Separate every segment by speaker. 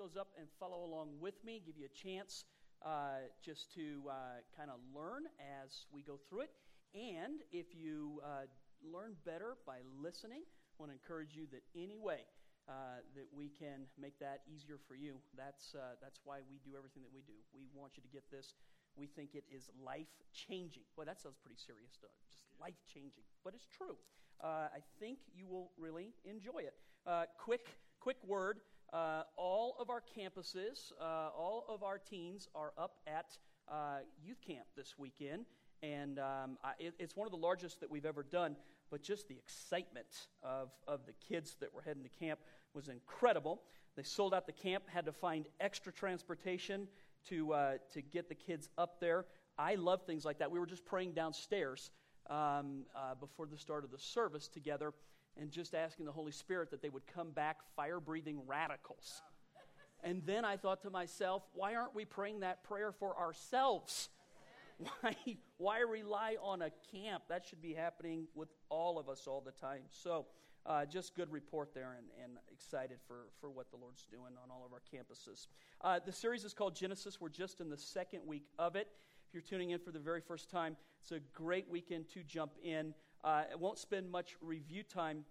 Speaker 1: those up and follow along with me, give you a chance uh, just to uh, kind of learn as we go through it. And if you uh, learn better by listening, I want to encourage you that any way uh, that we can make that easier for you, that's, uh, that's why we do everything that we do. We want you to get this. We think it is life changing. Well, that sounds pretty serious, Doug. Just life changing. But it's true. Uh, I think you will really enjoy it. quick, quick word uh, all of our campuses, uh, all of our teens are up at uh, youth camp this weekend. And um, I, it, it's one of the largest that we've ever done. But just the excitement of, of the kids that were heading to camp was incredible. They sold out the camp, had to find extra transportation to, uh, to get the kids up there. I love things like that. We were just praying downstairs um, uh, before the start of the service together and just asking the Holy Spirit that they would come back fire breathing radicals. And then I thought to myself, why aren't we praying that prayer for ourselves? Why, why rely on a camp? That should be happening with all of us all the time. So, uh, just good report there and, and, excited for, for what the Lord's doing on all of our campuses. Uh, the series is called Genesis. We're just in the second week of it. If you're tuning in for the very first time, it's a great weekend to jump in. Uh, I won't spend much review time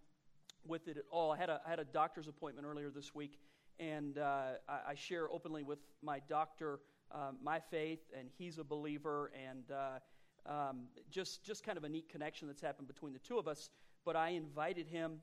Speaker 1: with it at all. I had a, I had a doctor's appointment earlier this week, and uh, I, I, share openly with my doctor uh, my faith, and he's a believer, and uh, um, just, just kind of a neat connection that's happened between the two of us. But I invited him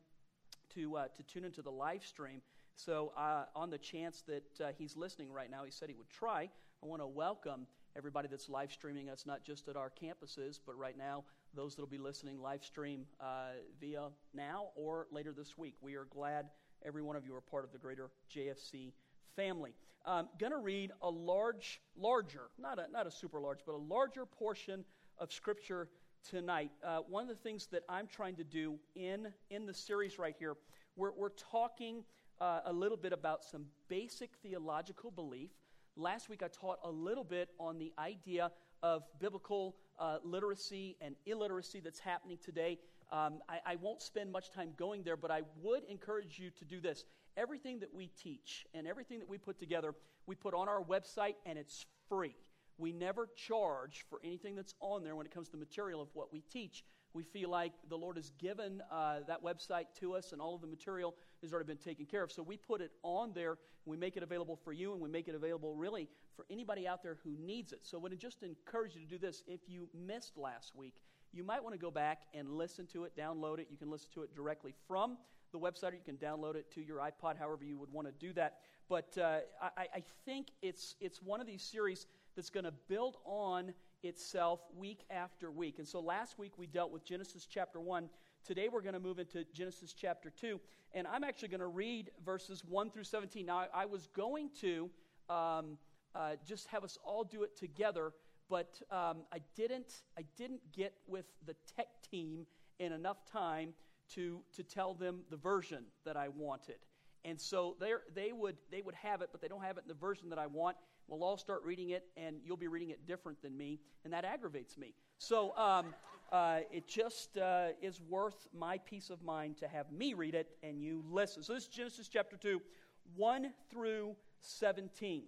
Speaker 1: to, uh, to tune into the live stream. So, uh, on the chance that he's listening right now, he said he would try. I want to welcome everybody that's live streaming us, not just at our campuses, but right now, those that will be listening live stream uh, via now or later this week. We are glad every one of you are part of the greater JFC family. I'm going to read a large, larger, not a, not a super large, but a larger portion of Scripture tonight. Uh, one of the things that I'm trying to do in, in the series right here, we're, we're talking uh, a little bit about some basic theological belief Last week I taught a little bit on the idea of biblical uh, literacy and illiteracy that's happening today. Um, I, I, won't spend much time going there, but I would encourage you to do this. Everything that we teach and everything that we put together, we put on our website, and it's free. We never charge for anything that's on there when it comes to the material of what we teach we feel like the Lord has given uh, that website to us and all of the material has already been taken care of. So we put it on there and we make it available for you and we make it available really for anybody out there who needs it. So I would just encourage you to do this. If you missed last week, you might want to go back and listen to it, download it. You can listen to it directly from the website or you can download it to your iPod, however you would want to do that. But uh, I, I think it's, it's one of these series that's going to build on itself week after week. And so last week we dealt with Genesis chapter 1. Today we're going to move into Genesis chapter 2. And I'm actually going to read verses 1 through 17. Now, I, was going to um, uh, just have us all do it together, but um, I, didn't, I didn't get with the tech team in enough time to, to tell them the version that I wanted. And so they would, they would have it, but they don't have it in the version that I want. We'll all start reading it, and you'll be reading it different than me, and that aggravates me. So um, uh, it just uh, is worth my peace of mind to have me read it and you listen. So this is Genesis chapter 2, 1 through 17.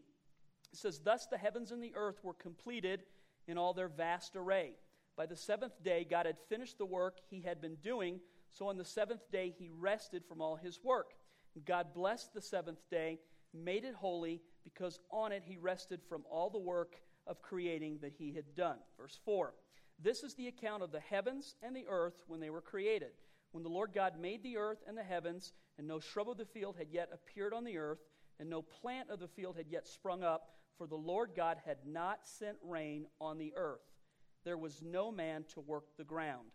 Speaker 1: It says, Thus the heavens and the earth were completed in all their vast array. By the seventh day, God had finished the work he had been doing, so on the seventh day he rested from all his work. God blessed the seventh day, made it holy because on it he rested from all the work of creating that he had done. Verse 4 This is the account of the heavens and the earth when they were created. When the Lord God made the earth and the heavens, and no shrub of the field had yet appeared on the earth, and no plant of the field had yet sprung up, for the Lord God had not sent rain on the earth. There was no man to work the ground.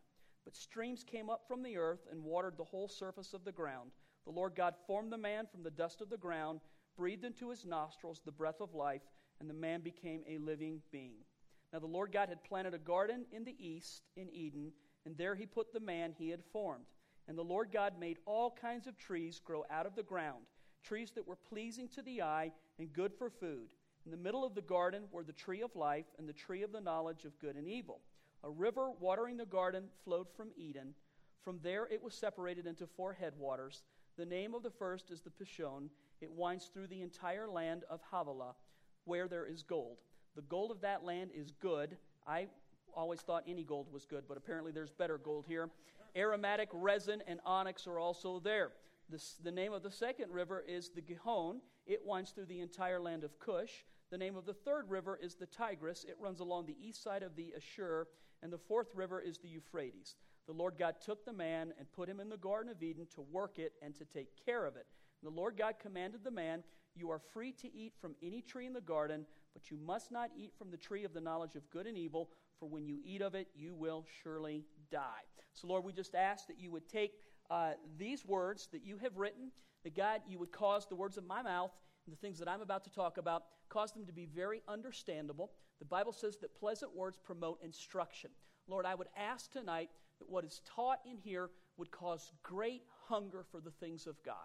Speaker 1: But streams came up from the earth and watered the whole surface of the ground. The Lord God formed the man from the dust of the ground breathed into his nostrils the breath of life, and the man became a living being. Now the Lord God had planted a garden in the east in Eden, and there he put the man he had formed. And the Lord God made all kinds of trees grow out of the ground, trees that were pleasing to the eye and good for food. In the middle of the garden were the tree of life and the tree of the knowledge of good and evil. A river watering the garden flowed from Eden. From there it was separated into four headwaters. The name of the first is the Pishon, It winds through the entire land of Havilah, where there is gold. The gold of that land is good. I always thought any gold was good, but apparently there's better gold here. Aromatic resin and onyx are also there. This, the name of the second river is the Gihon. It winds through the entire land of Cush. The name of the third river is the Tigris. It runs along the east side of the Ashur. And the fourth river is the Euphrates. The Lord God took the man and put him in the Garden of Eden to work it and to take care of it. And the Lord God commanded the man, You are free to eat from any tree in the garden, but you must not eat from the tree of the knowledge of good and evil, for when you eat of it, you will surely die. So, Lord, we just ask that you would take uh, these words that you have written, that God, you would cause the words of my mouth and the things that I'm about to talk about, cause them to be very understandable. The Bible says that pleasant words promote instruction. Lord, I would ask tonight that what is taught in here would cause great hunger for the things of God.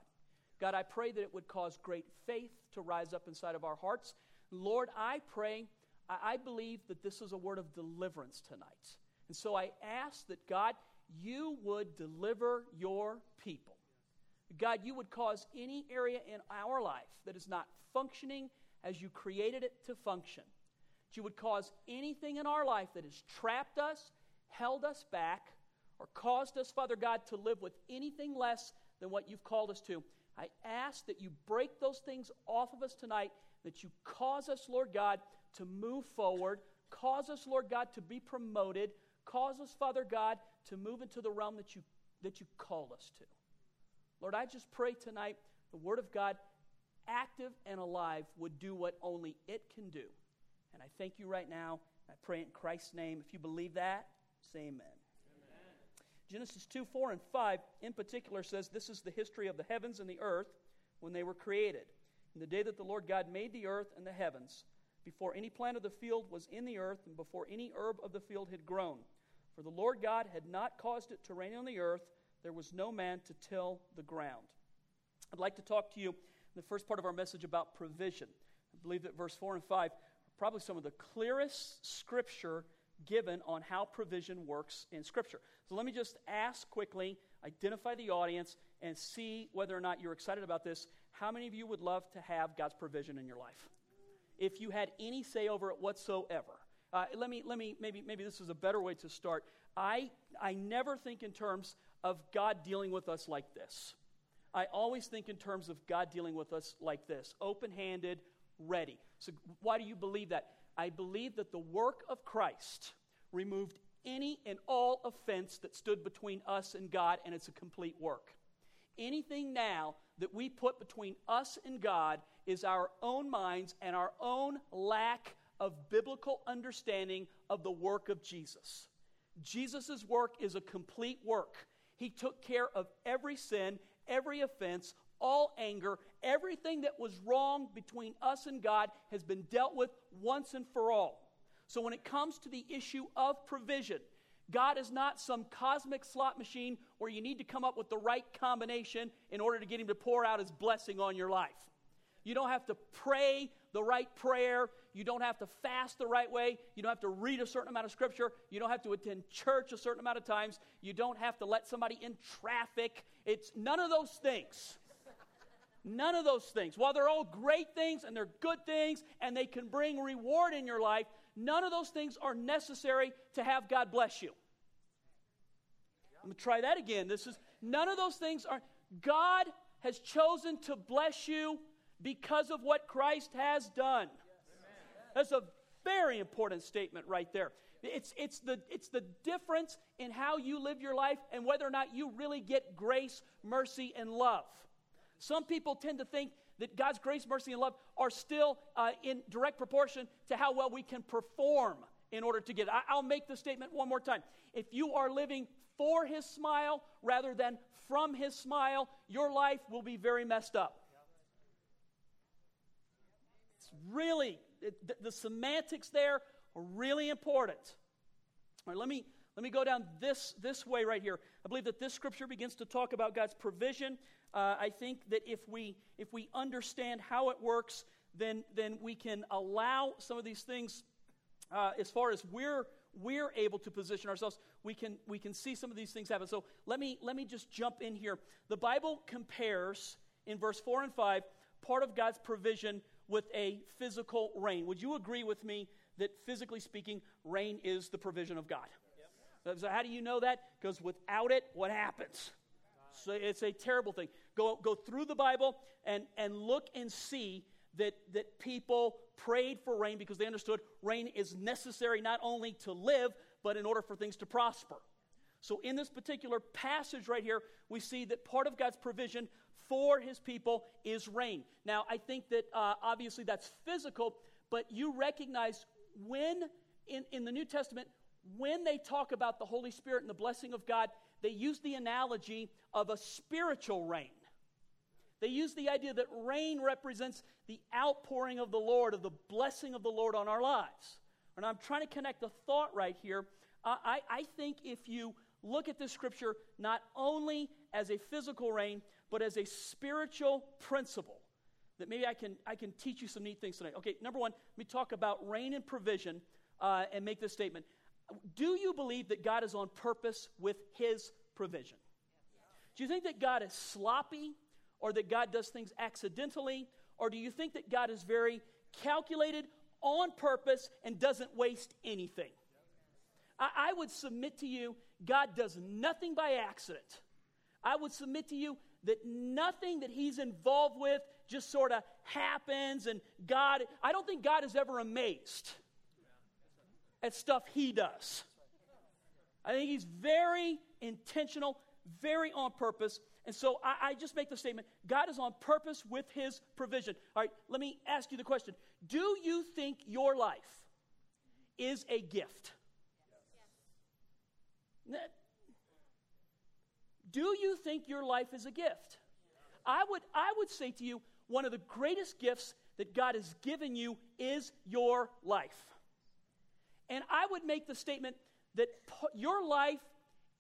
Speaker 1: God, I pray that it would cause great faith to rise up inside of our hearts. Lord, I pray, I believe that this is a word of deliverance tonight. And so I ask that, God, you would deliver your people. God, you would cause any area in our life that is not functioning as you created it to function. That you would cause anything in our life that has trapped us, held us back, or caused us, Father God, to live with anything less than what you've called us to. I ask that you break those things off of us tonight, that you cause us, Lord God, to move forward, cause us, Lord God, to be promoted, cause us, Father God, to move into the realm that you, that you call us to. Lord, I just pray tonight the Word of God, active and alive, would do what only it can do. And I thank you right now. I pray in Christ's name. If you believe that, say amen. amen. Genesis 2 4 and 5 in particular says this is the history of the heavens and the earth when they were created. In the day that the Lord God made the earth and the heavens, before any plant of the field was in the earth, and before any herb of the field had grown. For the Lord God had not caused it to rain on the earth, there was no man to till the ground. I'd like to talk to you in the first part of our message about provision. I believe that verse 4 and 5 are probably some of the clearest scripture given on how provision works in Scripture. So let me just ask quickly, identify the audience, and see whether or not you're excited about this. How many of you would love to have God's provision in your life? If you had any say over it whatsoever. Uh, let me, let me, maybe, maybe this is a better way to start. I, I never think in terms of God dealing with us like this. I always think in terms of God dealing with us like this open handed, ready. So, why do you believe that? I believe that the work of Christ removed any and all offense that stood between us and God, and it's a complete work. Anything now that we put between us and God is our own minds and our own lack of biblical understanding of the work of Jesus. Jesus' work is a complete work. He took care of every sin, every offense, all anger, everything that was wrong between us and God has been dealt with once and for all. So when it comes to the issue of provision, God is not some cosmic slot machine where you need to come up with the right combination in order to get Him to pour out His blessing on your life. You don't have to pray the right prayer. You don't have to fast the right way. You don't have to read a certain amount of scripture. You don't have to attend church a certain amount of times. You don't have to let somebody in traffic. It's none of those things. None of those things. While they're all great things and they're good things and they can bring reward in your life, none of those things are necessary to have God bless you. I'm going to try that again. This is none of those things are God has chosen to bless you because of what Christ has done. That's a very important statement right there. It's, it's, the, it's the difference in how you live your life and whether or not you really get grace, mercy, and love. Some people tend to think that God's grace, mercy, and love are still uh, in direct proportion to how well we can perform in order to get it. I, I'll make the statement one more time. If you are living for His smile rather than from His smile, your life will be very messed up. It's really, it, the, the, semantics there are really important. All right, let me, let me go down this, this way right here. I believe that this scripture begins to talk about God's provision. Uh, I think that if we, if we understand how it works, then, then we can allow some of these things uh, as far as we're, we're able to position ourselves, we can, we can see some of these things happen. So let me, let me just jump in here. The Bible compares in verse 4 and 5 part of God's provision with a physical rain. Would you agree with me that physically speaking, rain is the provision of God? Yep. So, how do you know that? Because without it, what happens? So it's a terrible thing. Go, go through the Bible and, and look and see that, that people prayed for rain because they understood rain is necessary not only to live, but in order for things to prosper. So, in this particular passage right here, we see that part of God's provision for his people is rain. Now, I think that uh, obviously that's physical, but you recognize when in, in the New Testament, when they talk about the Holy Spirit and the blessing of God, they use the analogy of a spiritual rain. They use the idea that rain represents the outpouring of the Lord, of the blessing of the Lord on our lives. And I'm trying to connect the thought right here. I, I think if you look at this scripture not only as a physical rain, but as a spiritual principle, that maybe I can, I can teach you some neat things tonight. Okay, number one, let me talk about rain and provision uh, and make this statement. Do you believe that God is on purpose with his provision? Do you think that God is sloppy or that God does things accidentally? Or do you think that God is very calculated, on purpose, and doesn't waste anything? I, I would submit to you, God does nothing by accident. I would submit to you that nothing that He's involved with just sort of happens, and God, I don't think God is ever amazed at stuff He does. I think He's very intentional, very on purpose. And so I, I, just make the statement God is on purpose with his provision. All right, let me ask you the question Do you think your life is a gift? Yes. Do you think your life is a gift? I would, I would say to you, one of the greatest gifts that God has given you is your life. And I would make the statement that your life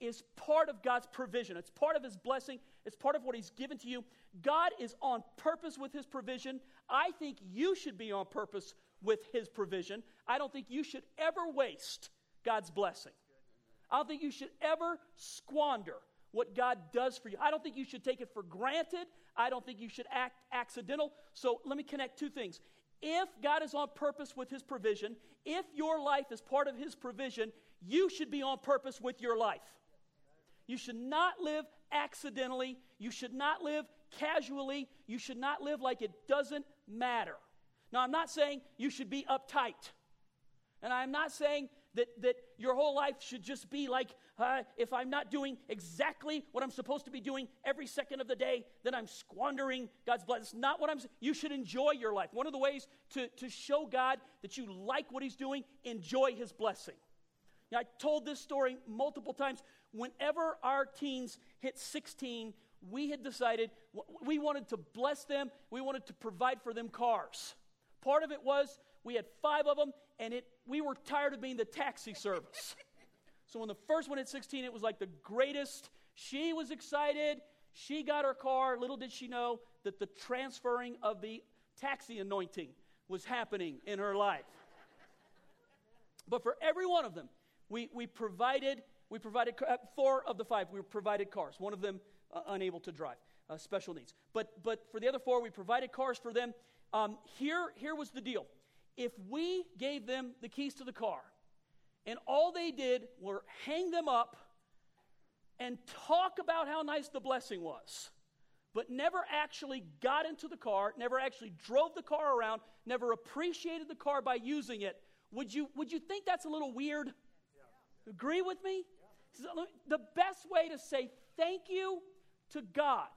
Speaker 1: is part of God's provision. It's part of His blessing. It's part of what He's given to you. God is on purpose with His provision. I think you should be on purpose with His provision. I don't think you should ever waste God's blessing. I don't think you should ever squander what God does for you. I don't think you should take it for granted. I don't think you should act accidental. So let me connect two things. If God is on purpose with His provision, if your life is part of His provision, you should be on purpose with your life. You should not live accidentally. You should not live casually. You should not live like it doesn't matter. Now, I'm not saying you should be uptight. And I'm not saying that, that your whole life should just be like, uh, if I'm not doing exactly what I'm supposed to be doing every second of the day, then I'm squandering God's blessing. It's not what I'm. You should enjoy your life. One of the ways to, to show God that you like what He's doing, enjoy His blessing. Now, I told this story multiple times whenever our teens hit 16, we had decided we wanted to bless them, we wanted to provide for them cars. Part of it was we had five of them, and it, we were tired of being the taxi service. so when the first one at 16, it was like the greatest. She was excited. She got her car. Little did she know that the transferring of the taxi anointing was happening in her life. But for every one of them, we, we provided we provided uh, four of the five. We provided cars. One of them uh, unable to drive, uh, special needs. But but for the other four, we provided cars for them. Um, here here was the deal. If we gave them the keys to the car, and all they did were hang them up and talk about how nice the blessing was, but never actually got into the car, never actually drove the car around, never appreciated the car by using it, would you would you think that's a little weird? Yeah. Agree with me? The best way to say thank you to God,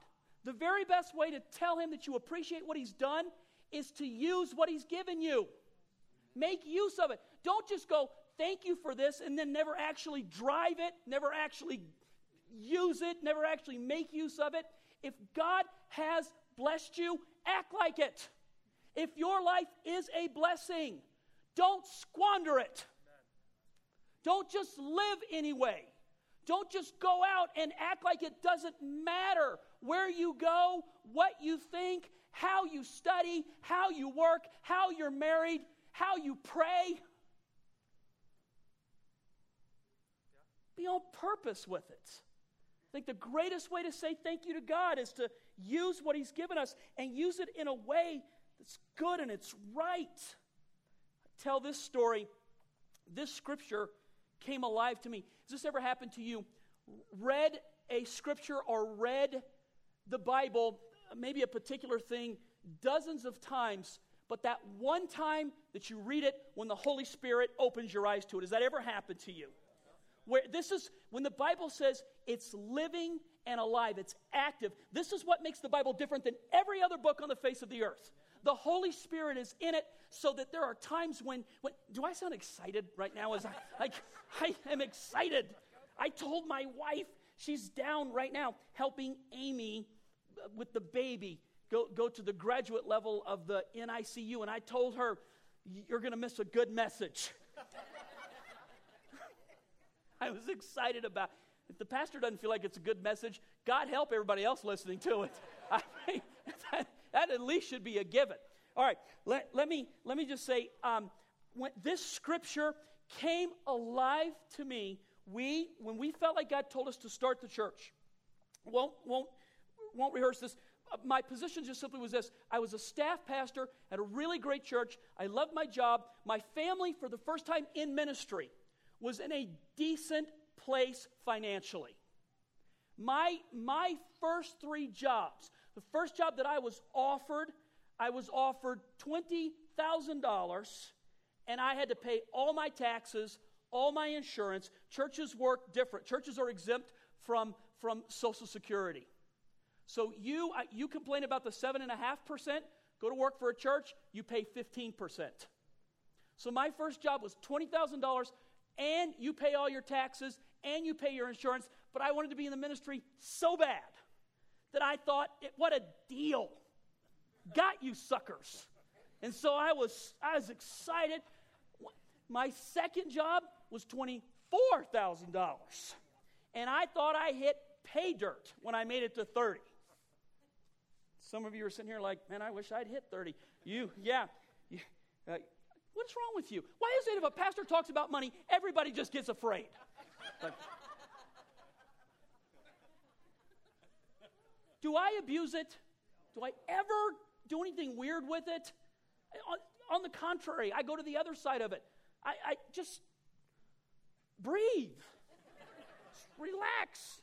Speaker 1: the very best way to tell Him that you appreciate what He's done is to use what He's given you. Make use of it. Don't just go, thank you for this, and then never actually drive it, never actually use it, never actually make use of it. If God has blessed you, act like it. If your life is a blessing, don't squander it. Don't just live anyway. Don't just go out and act like it doesn't matter where you go, what you think, how you study, how you work, how you're married, how you pray. Be on purpose with it. I think the greatest way to say thank you to God is to, use what He's given us and use it in a way that's good and it's right. I tell this story. This scripture came alive to me. Has this ever happened to you? Read a scripture or read the Bible, maybe a particular thing, dozens of times, but that one time that you read it when the Holy Spirit opens your eyes to it. Has that ever happened to you? Where this is when the Bible says it's living and alive, it's active. This is what makes the Bible different than every other book on the face of the earth. The Holy Spirit is in it so that there are times when, when do I sound excited right now? As I, like, I am excited. I told my wife, she's down right now helping Amy uh, with the baby go, go to the graduate level of the NICU. And I told her, You're going to miss a good message. I was excited about If the pastor doesn't feel like it's a good message, God help everybody else listening to it. I mean, that, that, at least should be a given. All right, let, let, me, let me just say um, when this scripture came alive to me, we, when we felt like God told us to start the church, won't, won't, won't rehearse this. Uh, my position just simply was this I was a staff pastor at a really great church. I loved my job. My family, for the first time in ministry, was in a decent place financially. My, my first three jobs, the first job that I was offered, I was offered $20,000 and I had to pay all my taxes, all my insurance. Churches work different. Churches are exempt from, from Social Security. So you, uh, you complain about the 7.5%, go to work for a church, you pay 15%. So my first job was $20,000 and you pay all your taxes and you pay your insurance, but I wanted to be in the ministry so bad that I thought, what a deal. Got you suckers. And so I was, I was excited. My second job was $24,000. And I thought I hit pay dirt when I made it to 30. Some of you are sitting here like, man, I wish I'd hit 30. You, yeah. Uh, What's wrong with you? Why is it if a pastor talks about money, everybody just gets afraid? Like, do I abuse it? Do I ever do anything weird with it? On, on the contrary, I go to the other side of it. I, I just breathe, relax.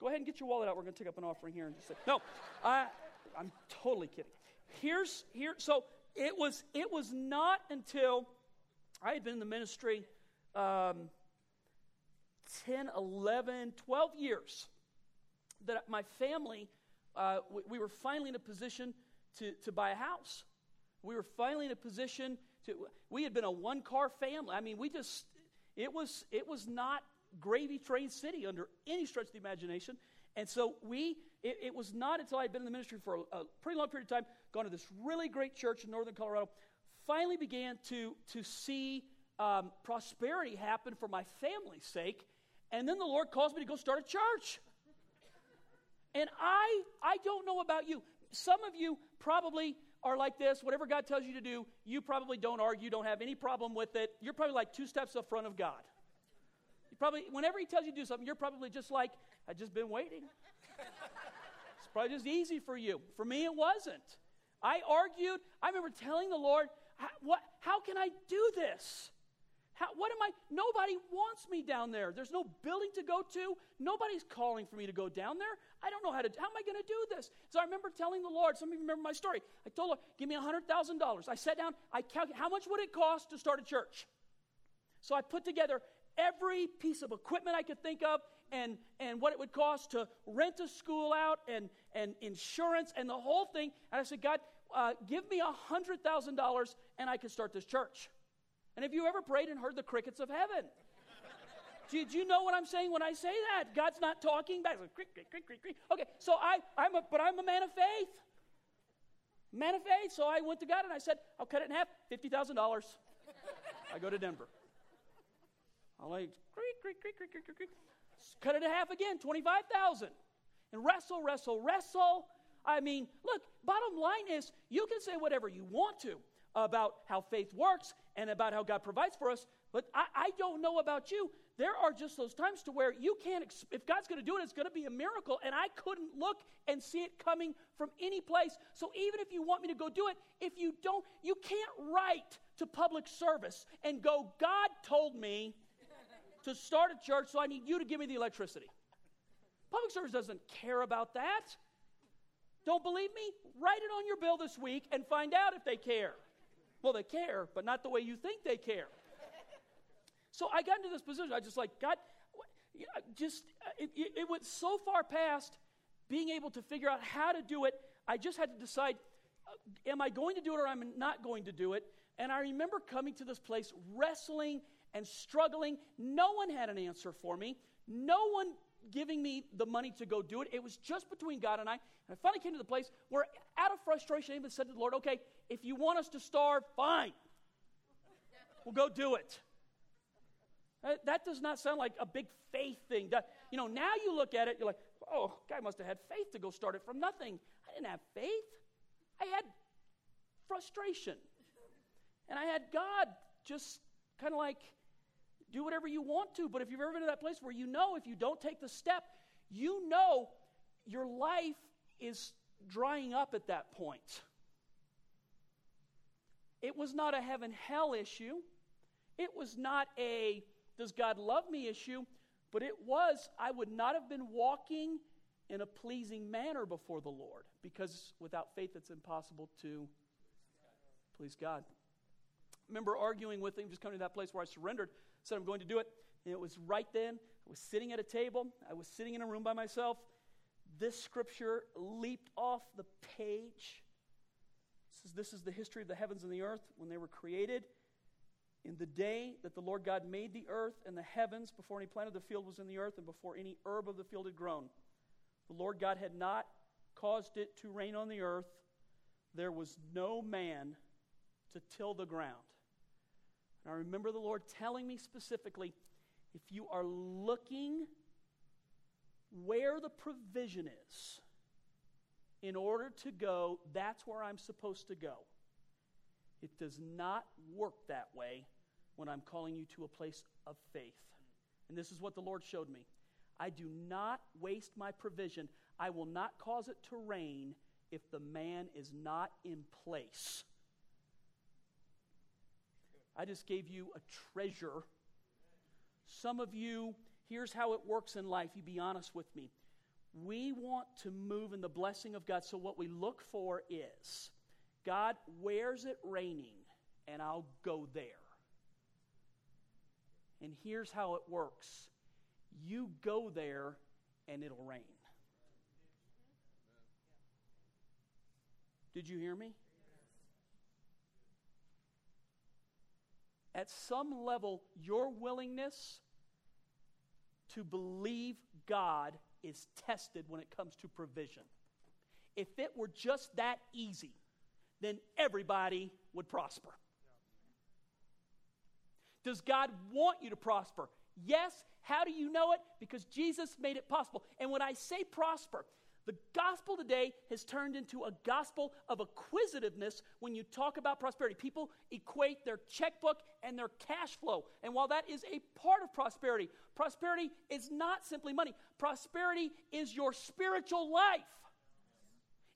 Speaker 1: Go ahead and get your wallet out. We're going to take up an offering here in just second. No, I, I'm totally kidding. Here's here. So it was, it was not until I had been in the ministry um, 10, 11, 12 years that my family, uh, we, we, were finally in a position to, to buy a house. We were finally in a position to, we had been a one car family. I mean, we just, it was, it was not gravy train city under any stretch of the imagination. And so we, it, it was not until I'd been in the ministry for a, a, pretty long period of time, gone to this really great church in northern Colorado, finally began to, to see um, prosperity happen for my family's sake. And then the Lord calls me to go start a church. And I, I don't know about you. Some of you probably are like this. Whatever God tells you to do, you probably don't argue, don't have any problem with it. You're probably like two steps up front of God. Probably, whenever He tells you to do something, you're probably just like, I've just been waiting. it's probably just easy for you. For me, it wasn't. I argued. I remember telling the Lord, how, what, how can I do this? How, what am I? Nobody wants me down there. There's no building to go to. Nobody's calling for me to go down there. I don't know how to. How am I going to do this? So I remember telling the Lord. Some of you remember my story. I told her, "Give me hundred thousand dollars." I sat down. I calculated how much would it cost to start a church. So I put together every piece of equipment I could think of, and, and what it would cost to rent a school out and, and insurance and the whole thing. And I said, God, uh, give me a $100,000 and I can start this church. And have you ever prayed and heard the crickets of heaven? Did you know what I'm saying when I say that? God's not talking back. Like, creak, creak, creak. Okay, so I, I'm a, but I'm a man of faith. Man of faith. So I went to God and I said, I'll cut it in half, $50,000. I go to Denver. I'll like, creak, creak, creak, creak, creak, creak cut it in half again, 25,000. And wrestle, wrestle, wrestle. I mean, look, bottom line is you can say whatever you want to about how faith works and about how God provides for us. But I, I don't know about you. There are just those times to where you can't, if God's going to do it, it's going to be a miracle. And I couldn't look and see it coming from any place. So even if you want me to go do it, if you don't, you can't write to public service and go, God told me to start a church, so I need you to give me the electricity. Public service doesn't care about that. Don't believe me? Write it on your bill this week and find out if they care. Well, they care, but not the way you think they care. So I got into this position. I just like, God, just, uh, it, it went so far past being able to figure out how to do it. I just had to decide, uh, am I going to do it or am I not going to do it? And I remember coming to this place, wrestling and struggling. No one had an answer for me. No one giving me the money to go do it. It was just between God and I. And I finally came to the place where, out of frustration, I even said to the Lord, okay, if you want us to starve, fine. We'll go do it. Uh, that does not sound like a big faith thing. You know, now you look at it, you're like, oh, guy must have had faith to go start it from nothing. I didn't have faith. I had frustration. And I had God just kind of like, do whatever you want to. But if you've ever been to that place where you know if you don't take the step, you know your life is drying up at that point. It was not a heaven hell issue. It was not a does God love me issue, but it was I would not have been walking in a pleasing manner before the Lord because without faith it's impossible to please God. I remember arguing with him, just coming to that place where I surrendered, said I'm going to do it. And it was right then. I was sitting at a table, I was sitting in a room by myself. This scripture leaped off the page. Is, this is the history of the heavens and the earth when they were created. In the day that the Lord God made the earth and the heavens, before any plant of the field was in the earth, and before any herb of the field had grown, the Lord God had not caused it to rain on the earth. There was no man to till the ground. And I remember the Lord telling me specifically if you are looking where the provision is in order to go, that's where I'm supposed to go. It does not work that way when I'm calling you to a place of faith. And this is what the Lord showed me. I do not waste my provision. I will not cause it to rain if the man is not in place. I just gave you a treasure. Some of you, here's how it works in life. You be honest with me. We want to move in the blessing of God. So, what we look for is God, where's it raining? And I'll go there. And here's how it works you go there and it'll rain. Did you hear me? At some level, your willingness to believe God is tested when it comes to provision. If it were just that easy, then everybody would prosper. Does God want you to prosper? Yes. How do you know it? Because Jesus made it possible. And when I say prosper, the gospel today has turned into a gospel of acquisitiveness when you talk about prosperity. People equate their checkbook and their cash flow. And while that is a part of prosperity, prosperity is not simply money, prosperity is your spiritual life.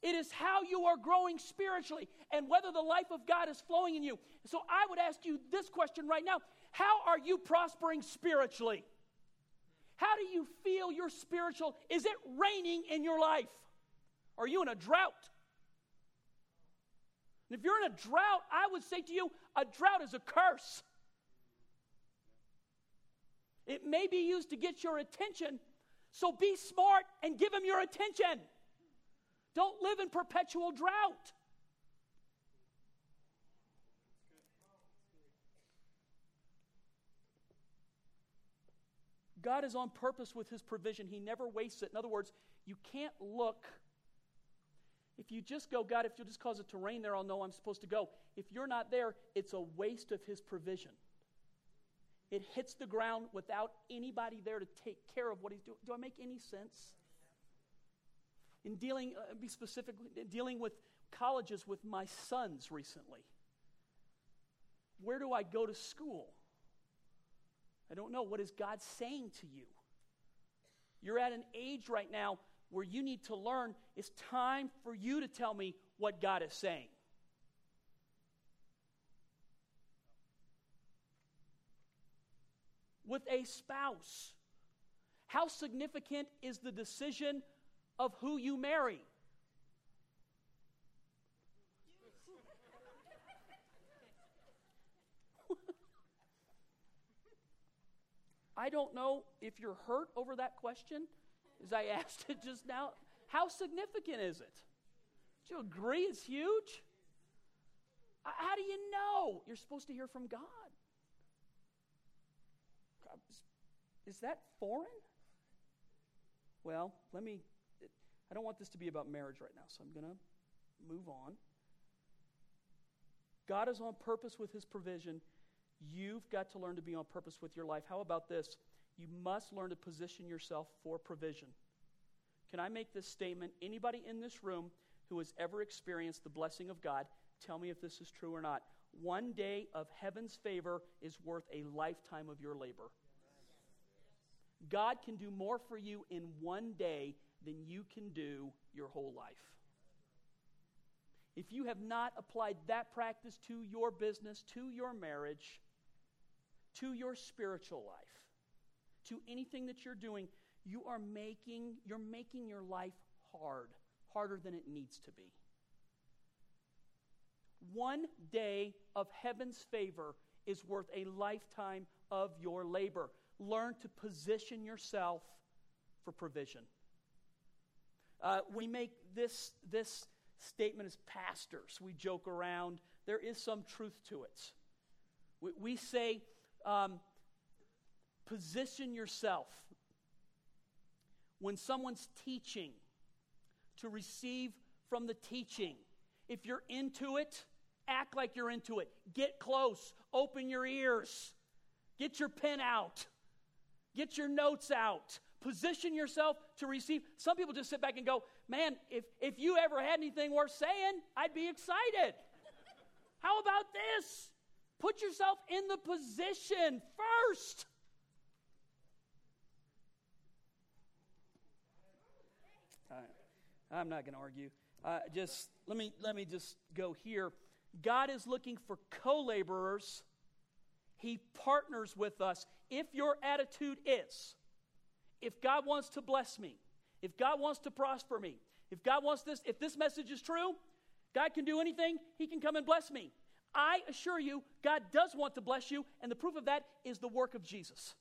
Speaker 1: It is how you are growing spiritually and whether the life of God is flowing in you. So I would ask you this question right now How are you prospering spiritually? How do you feel your spiritual? Is it raining in your life? Are you in a drought? And if you're in a drought, I would say to you, a drought is a curse. It may be used to get your attention, so be smart and give him your attention. Don't live in perpetual drought. God is on purpose with his provision. He never wastes it. In other words, you can't look. If you just go, God, if you'll just cause it to rain there, I'll know I'm supposed to go. If you're not there, it's a waste of his provision. It hits the ground without anybody there to take care of what he's doing. Do I make any sense? In dealing, uh, be specific, in dealing with colleges with my sons recently, where do I go to school? I don't know. What is God saying to you? You're at an age right now where you need to learn. It's time for you to tell me what God is saying. With a spouse, how significant is the decision of who you marry? I don't know if you're hurt over that question, as I asked it just now. How significant is it? Do you agree it's huge? How do you know? You're supposed to hear from God. Is that foreign? Well, let me. I don't want this to be about marriage right now, so I'm going to move on. God is on purpose with his provision. You've got to learn to be on purpose with your life. How about this? You must learn to position yourself for provision. Can I make this statement? Anybody in this room who has ever experienced the blessing of God, tell me if this is true or not. One day of heaven's favor is worth a lifetime of your labor. God can do more for you in one day than you can do your whole life. If you have not applied that practice to your business, to your marriage, to your spiritual life, to anything that you're doing, you are making you're making your life hard, harder than it needs to be. One day of heaven's favor is worth a lifetime of your labor. Learn to position yourself for provision. Uh, we make this, this statement as pastors. We joke around. There is some truth to it. We, we say, um, position yourself when someone's teaching to receive from the teaching. If you're into it, act like you're into it. Get close, open your ears, get your pen out, get your notes out. Position yourself to receive. Some people just sit back and go, Man, if, if you ever had anything worth saying, I'd be excited. How about this? Put yourself in the position first. I'm not going to argue. Uh, just let me let me just go here. God is looking for co-laborers. He partners with us. If your attitude is, if God wants to bless me, if God wants to prosper me, if God wants this, if this message is true, God can do anything. He can come and bless me. I assure you, God does want to bless you, and the proof of that is the work of Jesus.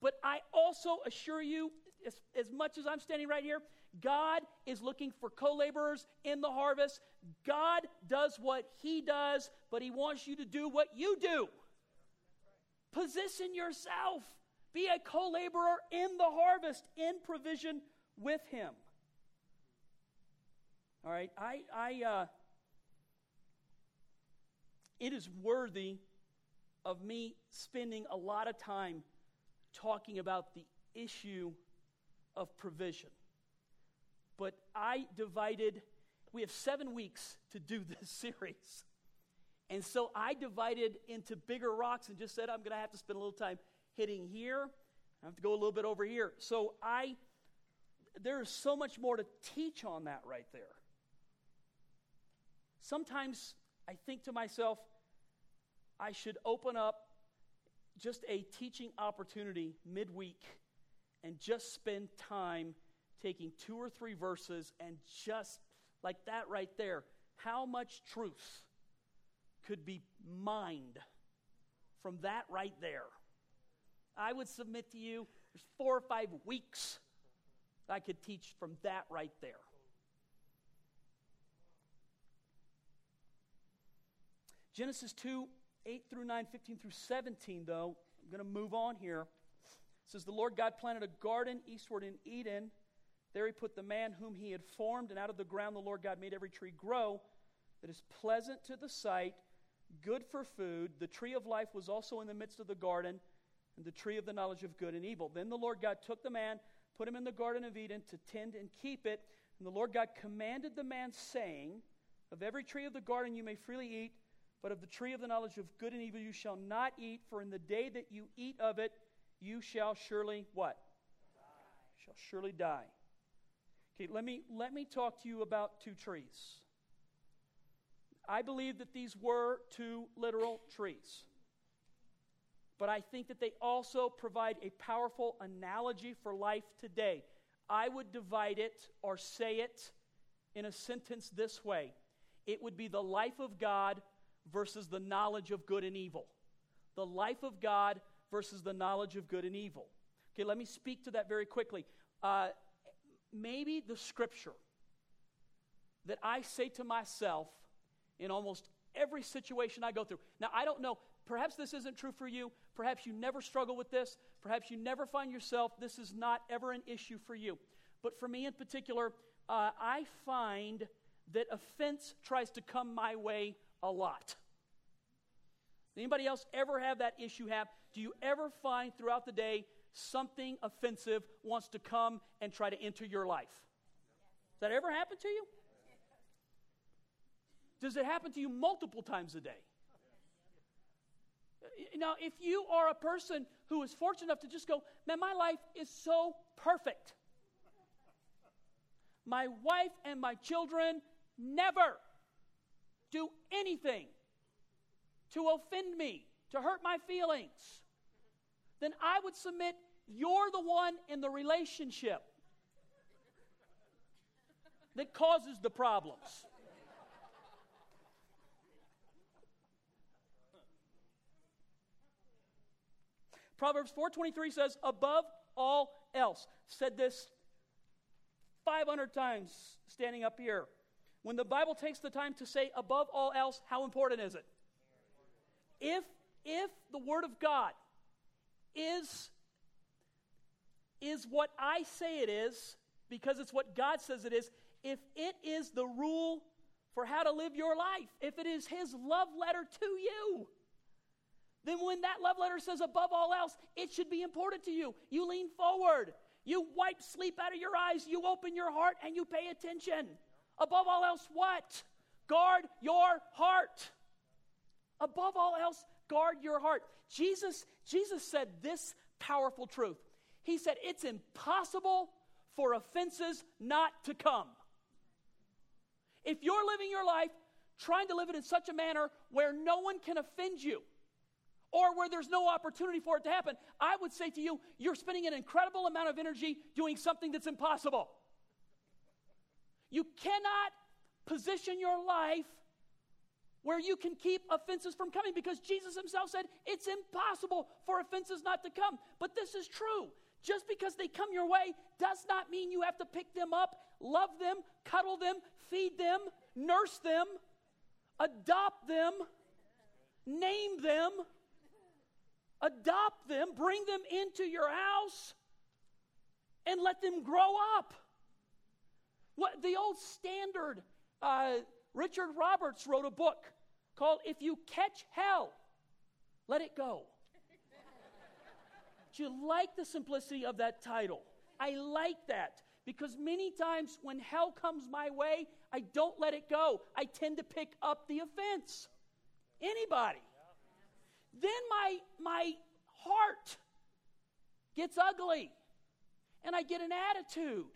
Speaker 1: But I also assure you, as, as much as I'm standing right here, God is looking for co laborers in the harvest. God does what He does, but He wants you to do what you do. Position yourself. Be a co laborer in the harvest, in provision with Him. All right, I, I, uh, it is worthy of me spending a lot of time talking about the issue of provision. But I divided, we have seven weeks to do this series. And so I divided into bigger rocks and just said, I'm going to have to spend a little time hitting here. I have to go a little bit over here. So I, there is so much more to teach on that right there. Sometimes I think to myself, I should open up just a teaching opportunity midweek and just spend time taking two or three verses and just like that right there, how much truth could be mined from that right there? I would submit to you there's four or five weeks I could teach from that right there. Genesis 2 8 through 9, 15 through 17, though, I'm going to move on here. It says, The Lord God planted a garden eastward in Eden. There he put the man whom he had formed, and out of the ground the Lord God made every tree grow that is pleasant to the sight, good for food. The tree of life was also in the midst of the garden, and the tree of the knowledge of good and evil. Then the Lord God took the man, put him in the garden of Eden to tend and keep it. And the Lord God commanded the man, saying, Of every tree of the garden you may freely eat But of the tree of the knowledge of good and evil you shall not eat, for in the day that you eat of it, you shall surely what? Die. Shall surely die. Okay, let me let me talk to you about two trees. I believe that these were two literal trees. But I think that they also provide a powerful analogy for life today. I would divide it or say it in a sentence this way it would be the life of God versus the knowledge of good and evil. The life of God versus the knowledge of good and evil. Okay, let me speak to that very quickly. Uh, maybe the scripture that I say to myself in almost every situation I go through. Now, I don't know, perhaps this isn't true for you. Perhaps you never struggle with this. Perhaps you never find yourself, this is not ever an issue for you. But for me in particular, uh, I find that offense tries to come my way a lot. Anybody else ever have that issue have? Do you ever find throughout the day something offensive wants to come and try to enter your life? Does that ever happen to you? Does it happen to you multiple times a day? Uh, now, if you are a person who is fortunate enough to just go, man, my life is so perfect. My wife and my children never do anything to offend me, to hurt my feelings, then I would submit you're the one in the relationship that causes the problems. Proverbs 4:23 says above all else. Said this 500 times standing up here. When the Bible takes the time to say above all else, how important is it? If if the word of God is is what I say it is because it's what God says it is, if it is the rule for how to live your life, if it is his love letter to you, then when that love letter says above all else, it should be important to you. You lean forward. You wipe sleep out of your eyes. You open your heart and you pay attention. Above all else, what? Guard your heart. Above all else, guard your heart. Jesus, Jesus said this powerful truth. He said, It's impossible for offenses not to come. If you're living your life trying to live it in such a manner where no one can offend you, or where there's no opportunity for it to happen, I would say to you, you're spending an incredible amount of energy doing something that's impossible. You cannot position your life where you can keep offenses from coming because Jesus himself said it's impossible for offenses not to come. But this is true. Just because they come your way does not mean you have to pick them up, love them, cuddle them, feed them, nurse them, adopt them, name them adopt them, bring them into your house, and let them grow up. What the old standard, uh, Richard Roberts wrote a book called If You Catch Hell, Let It Go. Do you like the simplicity of that title? I like that because many times when hell comes my way, I don't let it go. I tend to pick up the offense. Anybody? then my, my heart gets ugly and I get an attitude.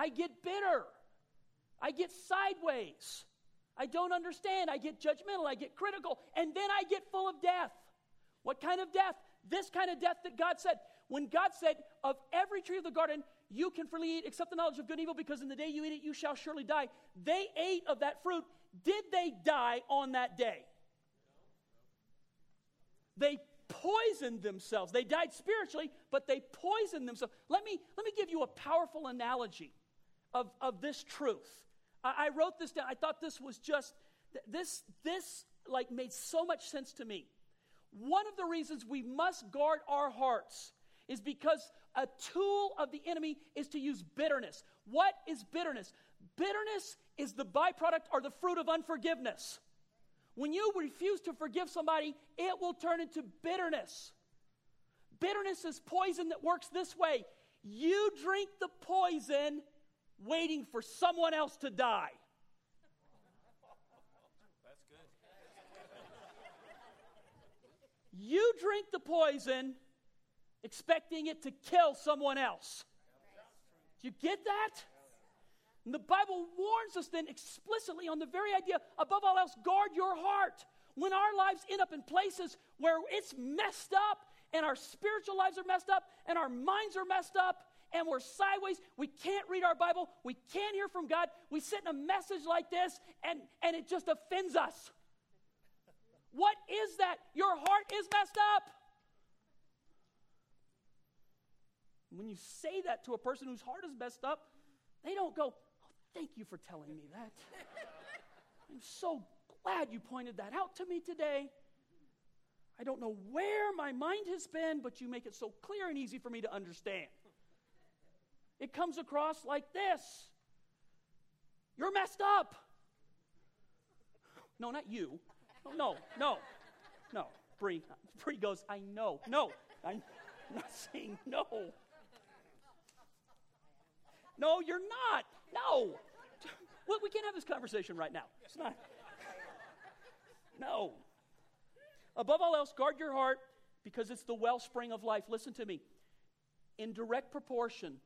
Speaker 1: I get bitter. I get sideways. I don't understand. I get judgmental. I get critical. And then I get full of death. What kind of death? This kind of death that God said. When God said, Of every tree of the garden, you can freely eat except the knowledge of good and evil, because in the day you eat it, you shall surely die. They ate of that fruit. Did they die on that day? They poisoned themselves. They died spiritually, but they poisoned themselves. Let me, let me give you a powerful analogy of, of this truth. I, I wrote this down. I thought this was just, this, this like made so much sense to me. One of the reasons we must guard our hearts is because a tool of the enemy is to use bitterness. What is bitterness? Bitterness is the byproduct or the fruit of unforgiveness. When you refuse to forgive somebody, it will turn into bitterness. Bitterness is poison that works this way you drink the poison waiting for someone else to die.
Speaker 2: That's good.
Speaker 1: You drink the poison expecting it to kill someone else. Do you get that? And the Bible warns us then explicitly on the very idea, above all else, guard your heart. When our lives end up in places where it's messed up and our spiritual lives are messed up and our minds are messed up and we're sideways, we can't read our Bible, we can't hear from God, we sit in a message like this and, and it just offends us. What is that? Your heart is messed up. When you say that to a person whose heart is messed up, they don't go, oh, Thank you for telling me that. I'm so glad you pointed that out to me today. I don't know where my mind has been, but you make it so clear and easy for me to understand. It comes across like this You're messed up. No, not you. No, no, no. Bree, Bree goes, I know. No, I'm not saying no. No, you're not. No. Well, we can't have this conversation right now. It's not. No. Above all else, guard your heart because it's the wellspring of life. Listen to me. In direct proportion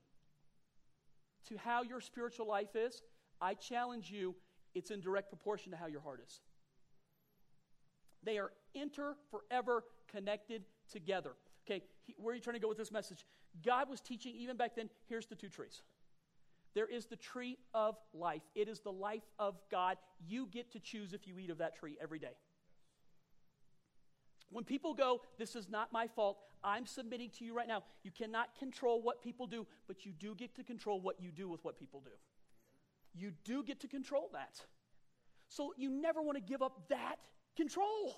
Speaker 1: to how your spiritual life is, I challenge you, it's in direct proportion to how your heart is. They are inter forever connected together. Okay, where are you trying to go with this message? God was teaching even back then here's the two trees. There is the tree of life. It is the life of God. You get to choose if you eat of that tree every day. When people go, This is not my fault, I'm submitting to you right now. You cannot control what people do, but you do get to control what you do with what people do. You do get to control that. So you never want to give up that control.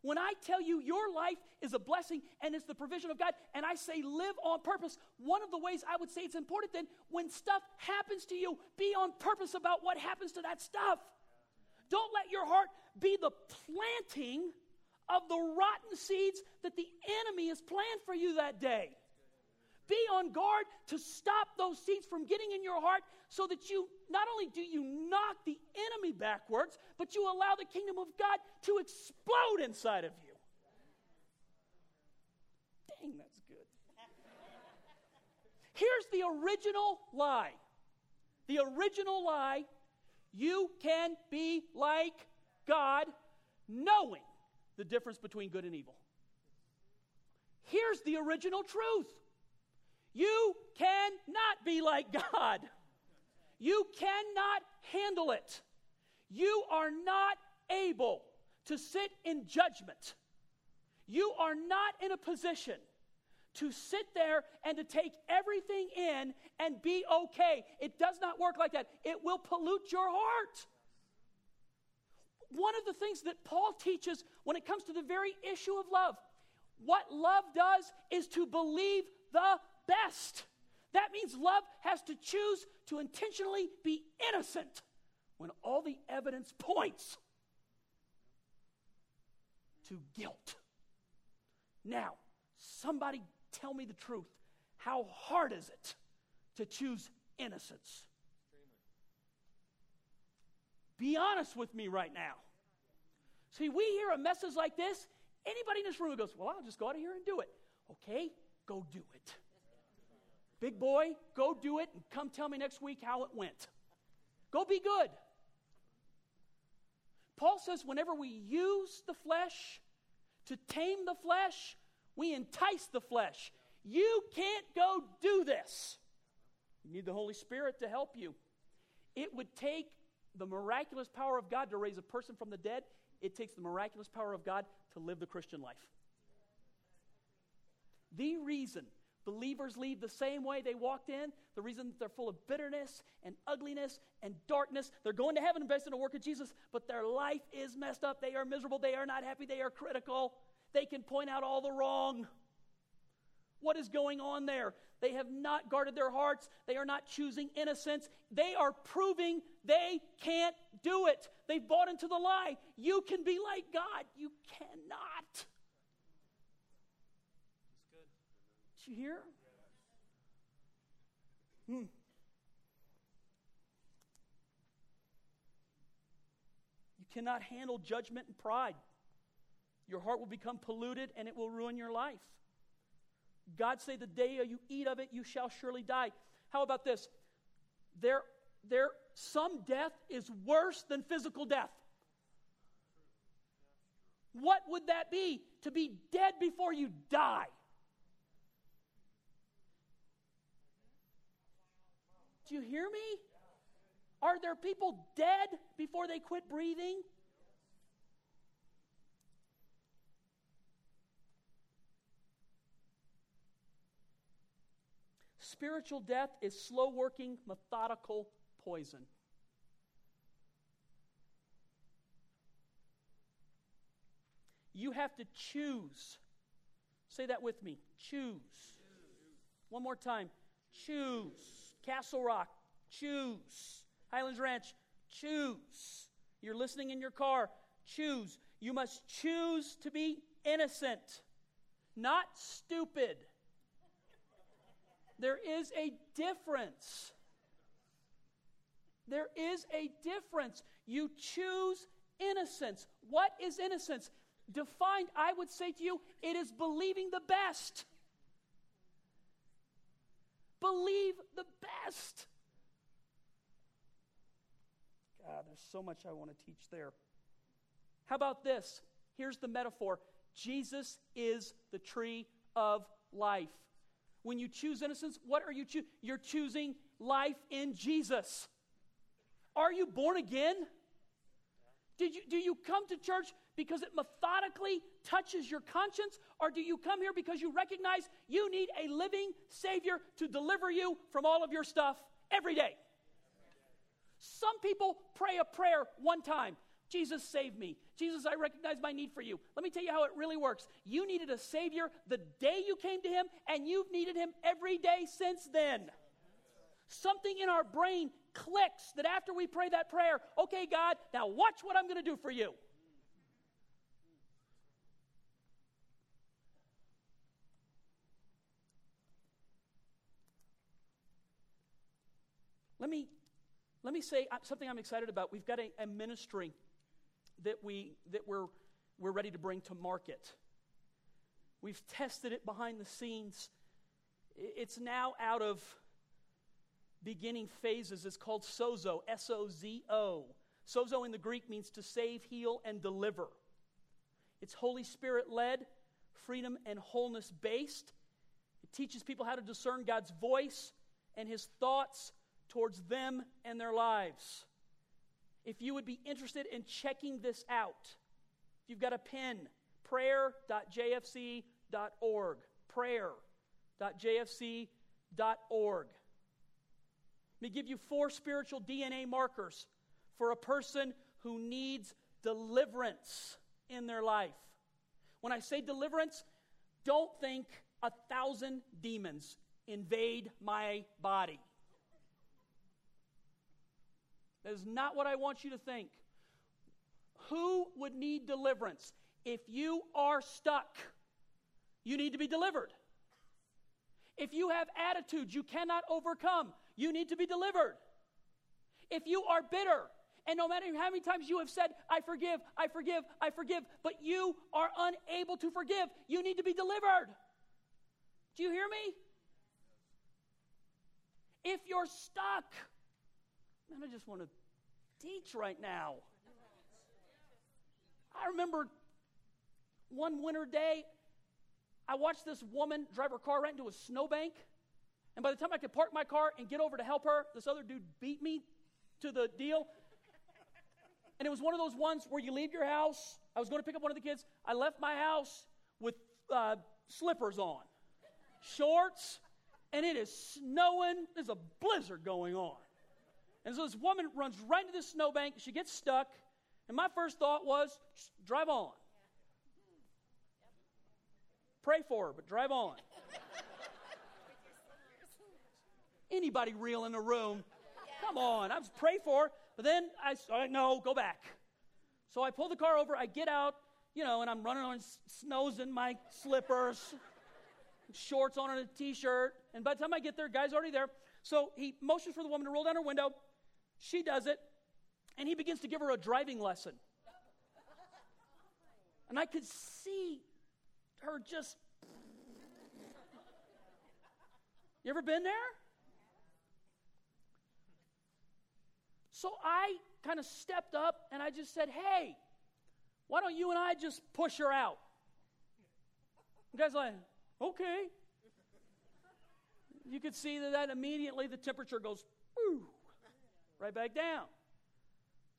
Speaker 1: When I tell you your life is a blessing and it's the provision of God, and I say live on purpose, one of the ways I would say it's important then, when stuff happens to you, be on purpose about what happens to that stuff. Don't let your heart be the planting of the rotten seeds that the enemy has planned for you that day. Be on guard to stop those seeds from getting in your heart so that you not only do you knock the enemy backwards, but you allow the kingdom of God to explode inside of you. Dang, that's good. Here's the original lie. The original lie you can be like God knowing the difference between good and evil. Here's the original truth you cannot be like God. You cannot handle it. You are not able to sit in judgment. You are not in a position to sit there and to take everything in and be okay. It does not work like that. It will pollute your heart. One of the things that Paul teaches when it comes to the very issue of love, what love does is to believe the best. That means love has to choose to intentionally be innocent when all the evidence points to guilt. Now, somebody tell me the truth. How hard is it to choose innocence? Be honest with me right now. See, we hear a message like this. Anybody in this room goes, Well, I'll just go out of here and do it. Okay, go do it. Big boy, go do it and come tell me next week how it went. Go be good. Paul says, whenever we use the flesh to tame the flesh, we entice the flesh. You can't go do this. You need the Holy Spirit to help you. It would take the miraculous power of God to raise a person from the dead. It takes the miraculous power of God to live the Christian life. The reason believers leave the same way they walked in, the reason they're full of bitterness and ugliness and darkness, they're going to heaven based on the work of Jesus, but their life is messed up. They are miserable. They are not happy. They are critical. They can point out all the wrong. What is going on there? They have not guarded their hearts. They are not choosing innocence. They are proving they can't do it. They've bought into the lie. You can be like God. You cannot. Did you hear? Hmm. You cannot handle judgment and pride. Your heart will become polluted and it will ruin your life. God say the day you eat of it, you shall surely die. How about this? There, there some death is worse than physical death. What would that be? To be dead before you die. Do you hear me? Are there people dead before they quit breathing? Spiritual death is slow working, methodical poison. You have to choose. Say that with me. Choose. One more time. Choose. Castle Rock. Choose. Highlands Ranch. Choose. You're listening in your car. Choose. You must choose to be innocent, not stupid. There is a difference. There is a difference. You choose innocence. What is innocence? Defined, I would say to you, it is believing the best. Believe the best. God, there's so much I want to teach there. How about this? Here's the metaphor Jesus is the tree of life. When you choose innocence, what are you choosing? You're choosing life in Jesus. Are you born again? Did you, do you come to church because it methodically touches your conscience? Or do you come here because you recognize you need a living Savior to deliver you from all of your stuff every day? Some people pray a prayer one time Jesus, save me. Jesus, I recognize my need for you. Let me tell you how it really works. You needed a Savior the day you came to Him, and you've needed Him every day since then. Something in our brain clicks that after we pray that prayer, okay, God, now watch what I'm going to do for you. Let me, let me say uh, something I'm excited about. We've got a, a ministry that, we, that we're, we're ready to bring to market. We've tested it behind the scenes. It's now out of beginning phases. is called sozo, S O Z O. Sozo in the Greek means to save, heal, and deliver. It's Holy Spirit led, freedom and wholeness based. It teaches people how to discern God's voice and his thoughts towards them and their lives if you would be interested in checking this out, if you've got a pen, prayer.jfc.org. Prayer.jfc.org. Let me give you four spiritual DNA markers for a person who needs deliverance in their life. When I say deliverance, don't think a thousand demons invade my body. That is not what I want you to think. Who would need deliverance? If you are stuck, you need to be delivered. If you have attitudes you cannot overcome, you need to be delivered. If you are bitter, and no matter how many times you have said, I forgive, I forgive, I forgive, but you are unable to forgive, you need to be delivered. Do you hear me? If you're stuck, Man, I just want to teach right now. I remember one winter day, I watched this woman drive her car right into a snowbank. And by the time I could park my car and get over to help her, this other dude beat me to the deal. And it was one of those ones where you leave your house. I was going to pick up one of the kids. I left my house with uh, slippers on, shorts, and it is snowing. There's a blizzard going on. And so this woman runs right into this snowbank. She gets stuck. And my first thought was, drive on. Pray for her, but drive on. Anybody real in the room? Come on. I was pray for but then I said, no, go back. So I pull the car over. I get out, you know, and I'm running on snows in my slippers, shorts on and a t-shirt. And by the time I get there, guy's already there. So he motions for the woman to roll down her window. She does it, and he begins to give her a driving lesson. And I could see her just. You ever been there? So I kind of stepped up and I just said, hey, why don't you and I just push her out? The guy's like, okay. You could see that, that immediately the temperature goes right back down.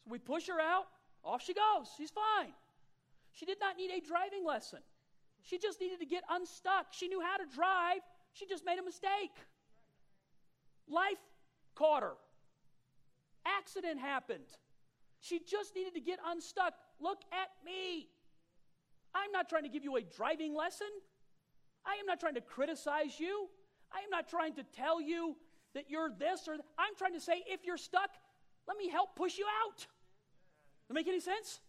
Speaker 1: So we push her out, off she goes. She's fine. She did not need a driving lesson. She just needed to get unstuck. She knew how to drive, she just made a mistake. Life caught her. Accident happened. She just needed to get unstuck. Look at me. I'm not trying to give you a driving lesson. I am not trying to criticize you. I am not trying to tell you that you're this or that. I'm trying to say if you're stuck, let me help push you out. Does that make any sense?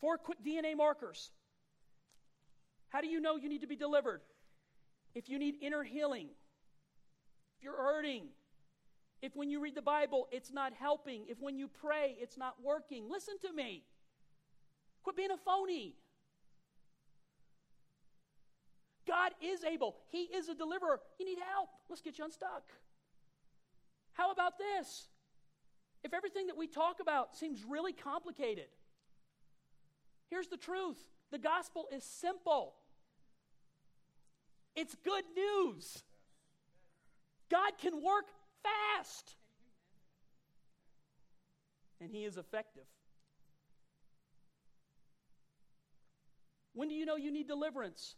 Speaker 1: Four quick DNA markers. How do you know you need to be delivered? If you need inner healing, if you're hurting, if when you read the Bible it's not helping, if when you pray it's not working, listen to me. Quit being a phony. God is able, He is a deliverer. You need help. Let's get you unstuck. How about this? If everything that we talk about seems really complicated, here's the truth the gospel is simple. It's good news. God can work fast. And He is effective. When do you know you need deliverance?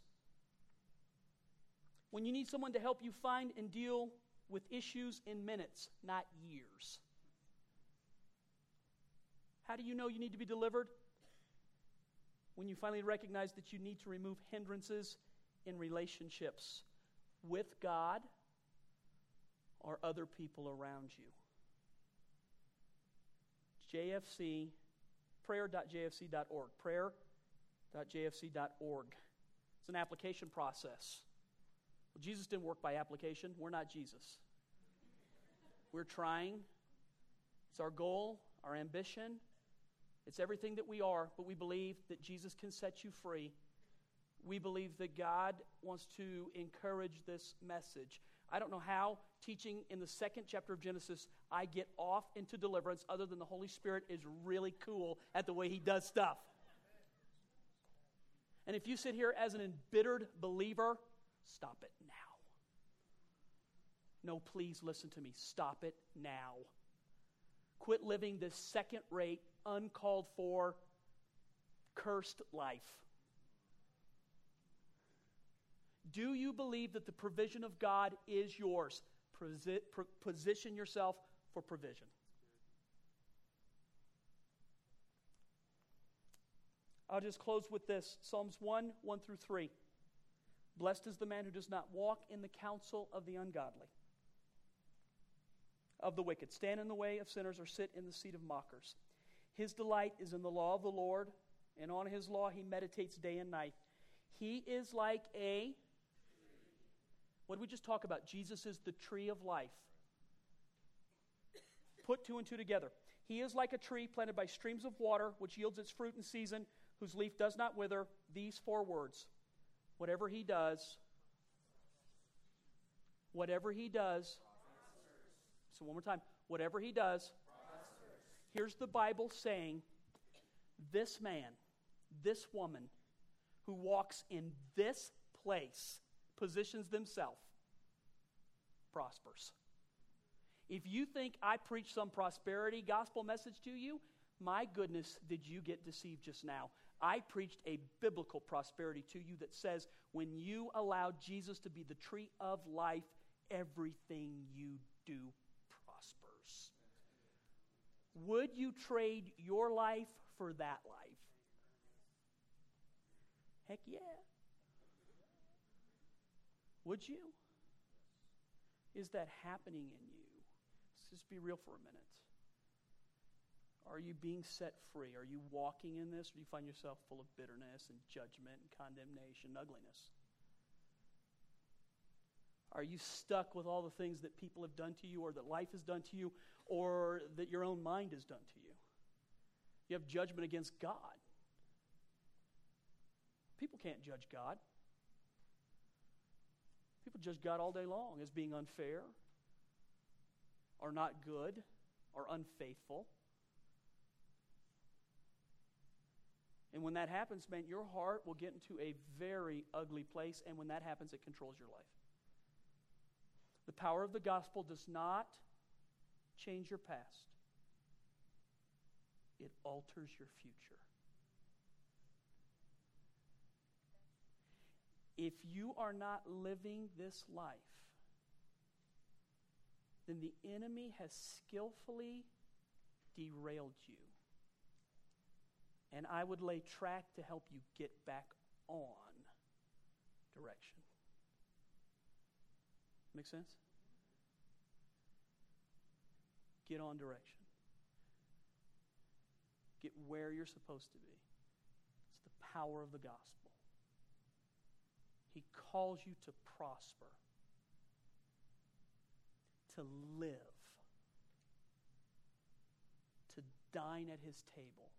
Speaker 1: When you need someone to help you find and deal with issues in minutes, not years. How do you know you need to be delivered? When you finally recognize that you need to remove hindrances in relationships with God or other people around you. JFC, prayer.jfc.org. Prayer.jfc.org. It's an application process. Well, Jesus didn't work by application. We're not Jesus. We're trying. It's our goal, our ambition. It's everything that we are, but we believe that Jesus can set you free. We believe that God wants to encourage this message. I don't know how teaching in the second chapter of Genesis I get off into deliverance other than the Holy Spirit is really cool at the way he does stuff. And if you sit here as an embittered believer, stop it now. No, please listen to me. Stop it now. Quit living this second rate, uncalled for, cursed life. Do you believe that the provision of God is yours? Position yourself for provision. I'll just close with this Psalms 1 1 through 3. Blessed is the man who does not walk in the counsel of the ungodly, of the wicked, stand in the way of sinners, or sit in the seat of mockers. His delight is in the law of the Lord, and on his law he meditates day and night. He is like a what did we just talk about? Jesus is the tree of life. Put two and two together. He is like a tree planted by streams of water, which yields its fruit in season, whose leaf does not wither. These four words. Whatever he does, whatever he does, so one more time, whatever he does, here's the Bible saying this man, this woman who walks in this place positions themselves prospers. If you think I preach some prosperity gospel message to you, my goodness, did you get deceived just now? I preached a biblical prosperity to you that says when you allow Jesus to be the tree of life, everything you do prospers. Would you trade your life for that life? Heck yeah. Would you? Is that happening in you? Let's just be real for a minute. Are you being set free? Are you walking in this, or do you find yourself full of bitterness and judgment and condemnation and ugliness? Are you stuck with all the things that people have done to you, or that life has done to you, or that your own mind has done to you? You have judgment against God. People can't judge God. People judge God all day long as being unfair or not good or unfaithful. And when that happens, man, your heart will get into a very ugly place. And when that happens, it controls your life. The power of the gospel does not change your past, it alters your future. If you are not living this life, then the enemy has skillfully derailed you. And I would lay track to help you get back on direction. Make sense? Get on direction. Get where you're supposed to be. It's the power of the gospel. He calls you to prosper, to live, to dine at his table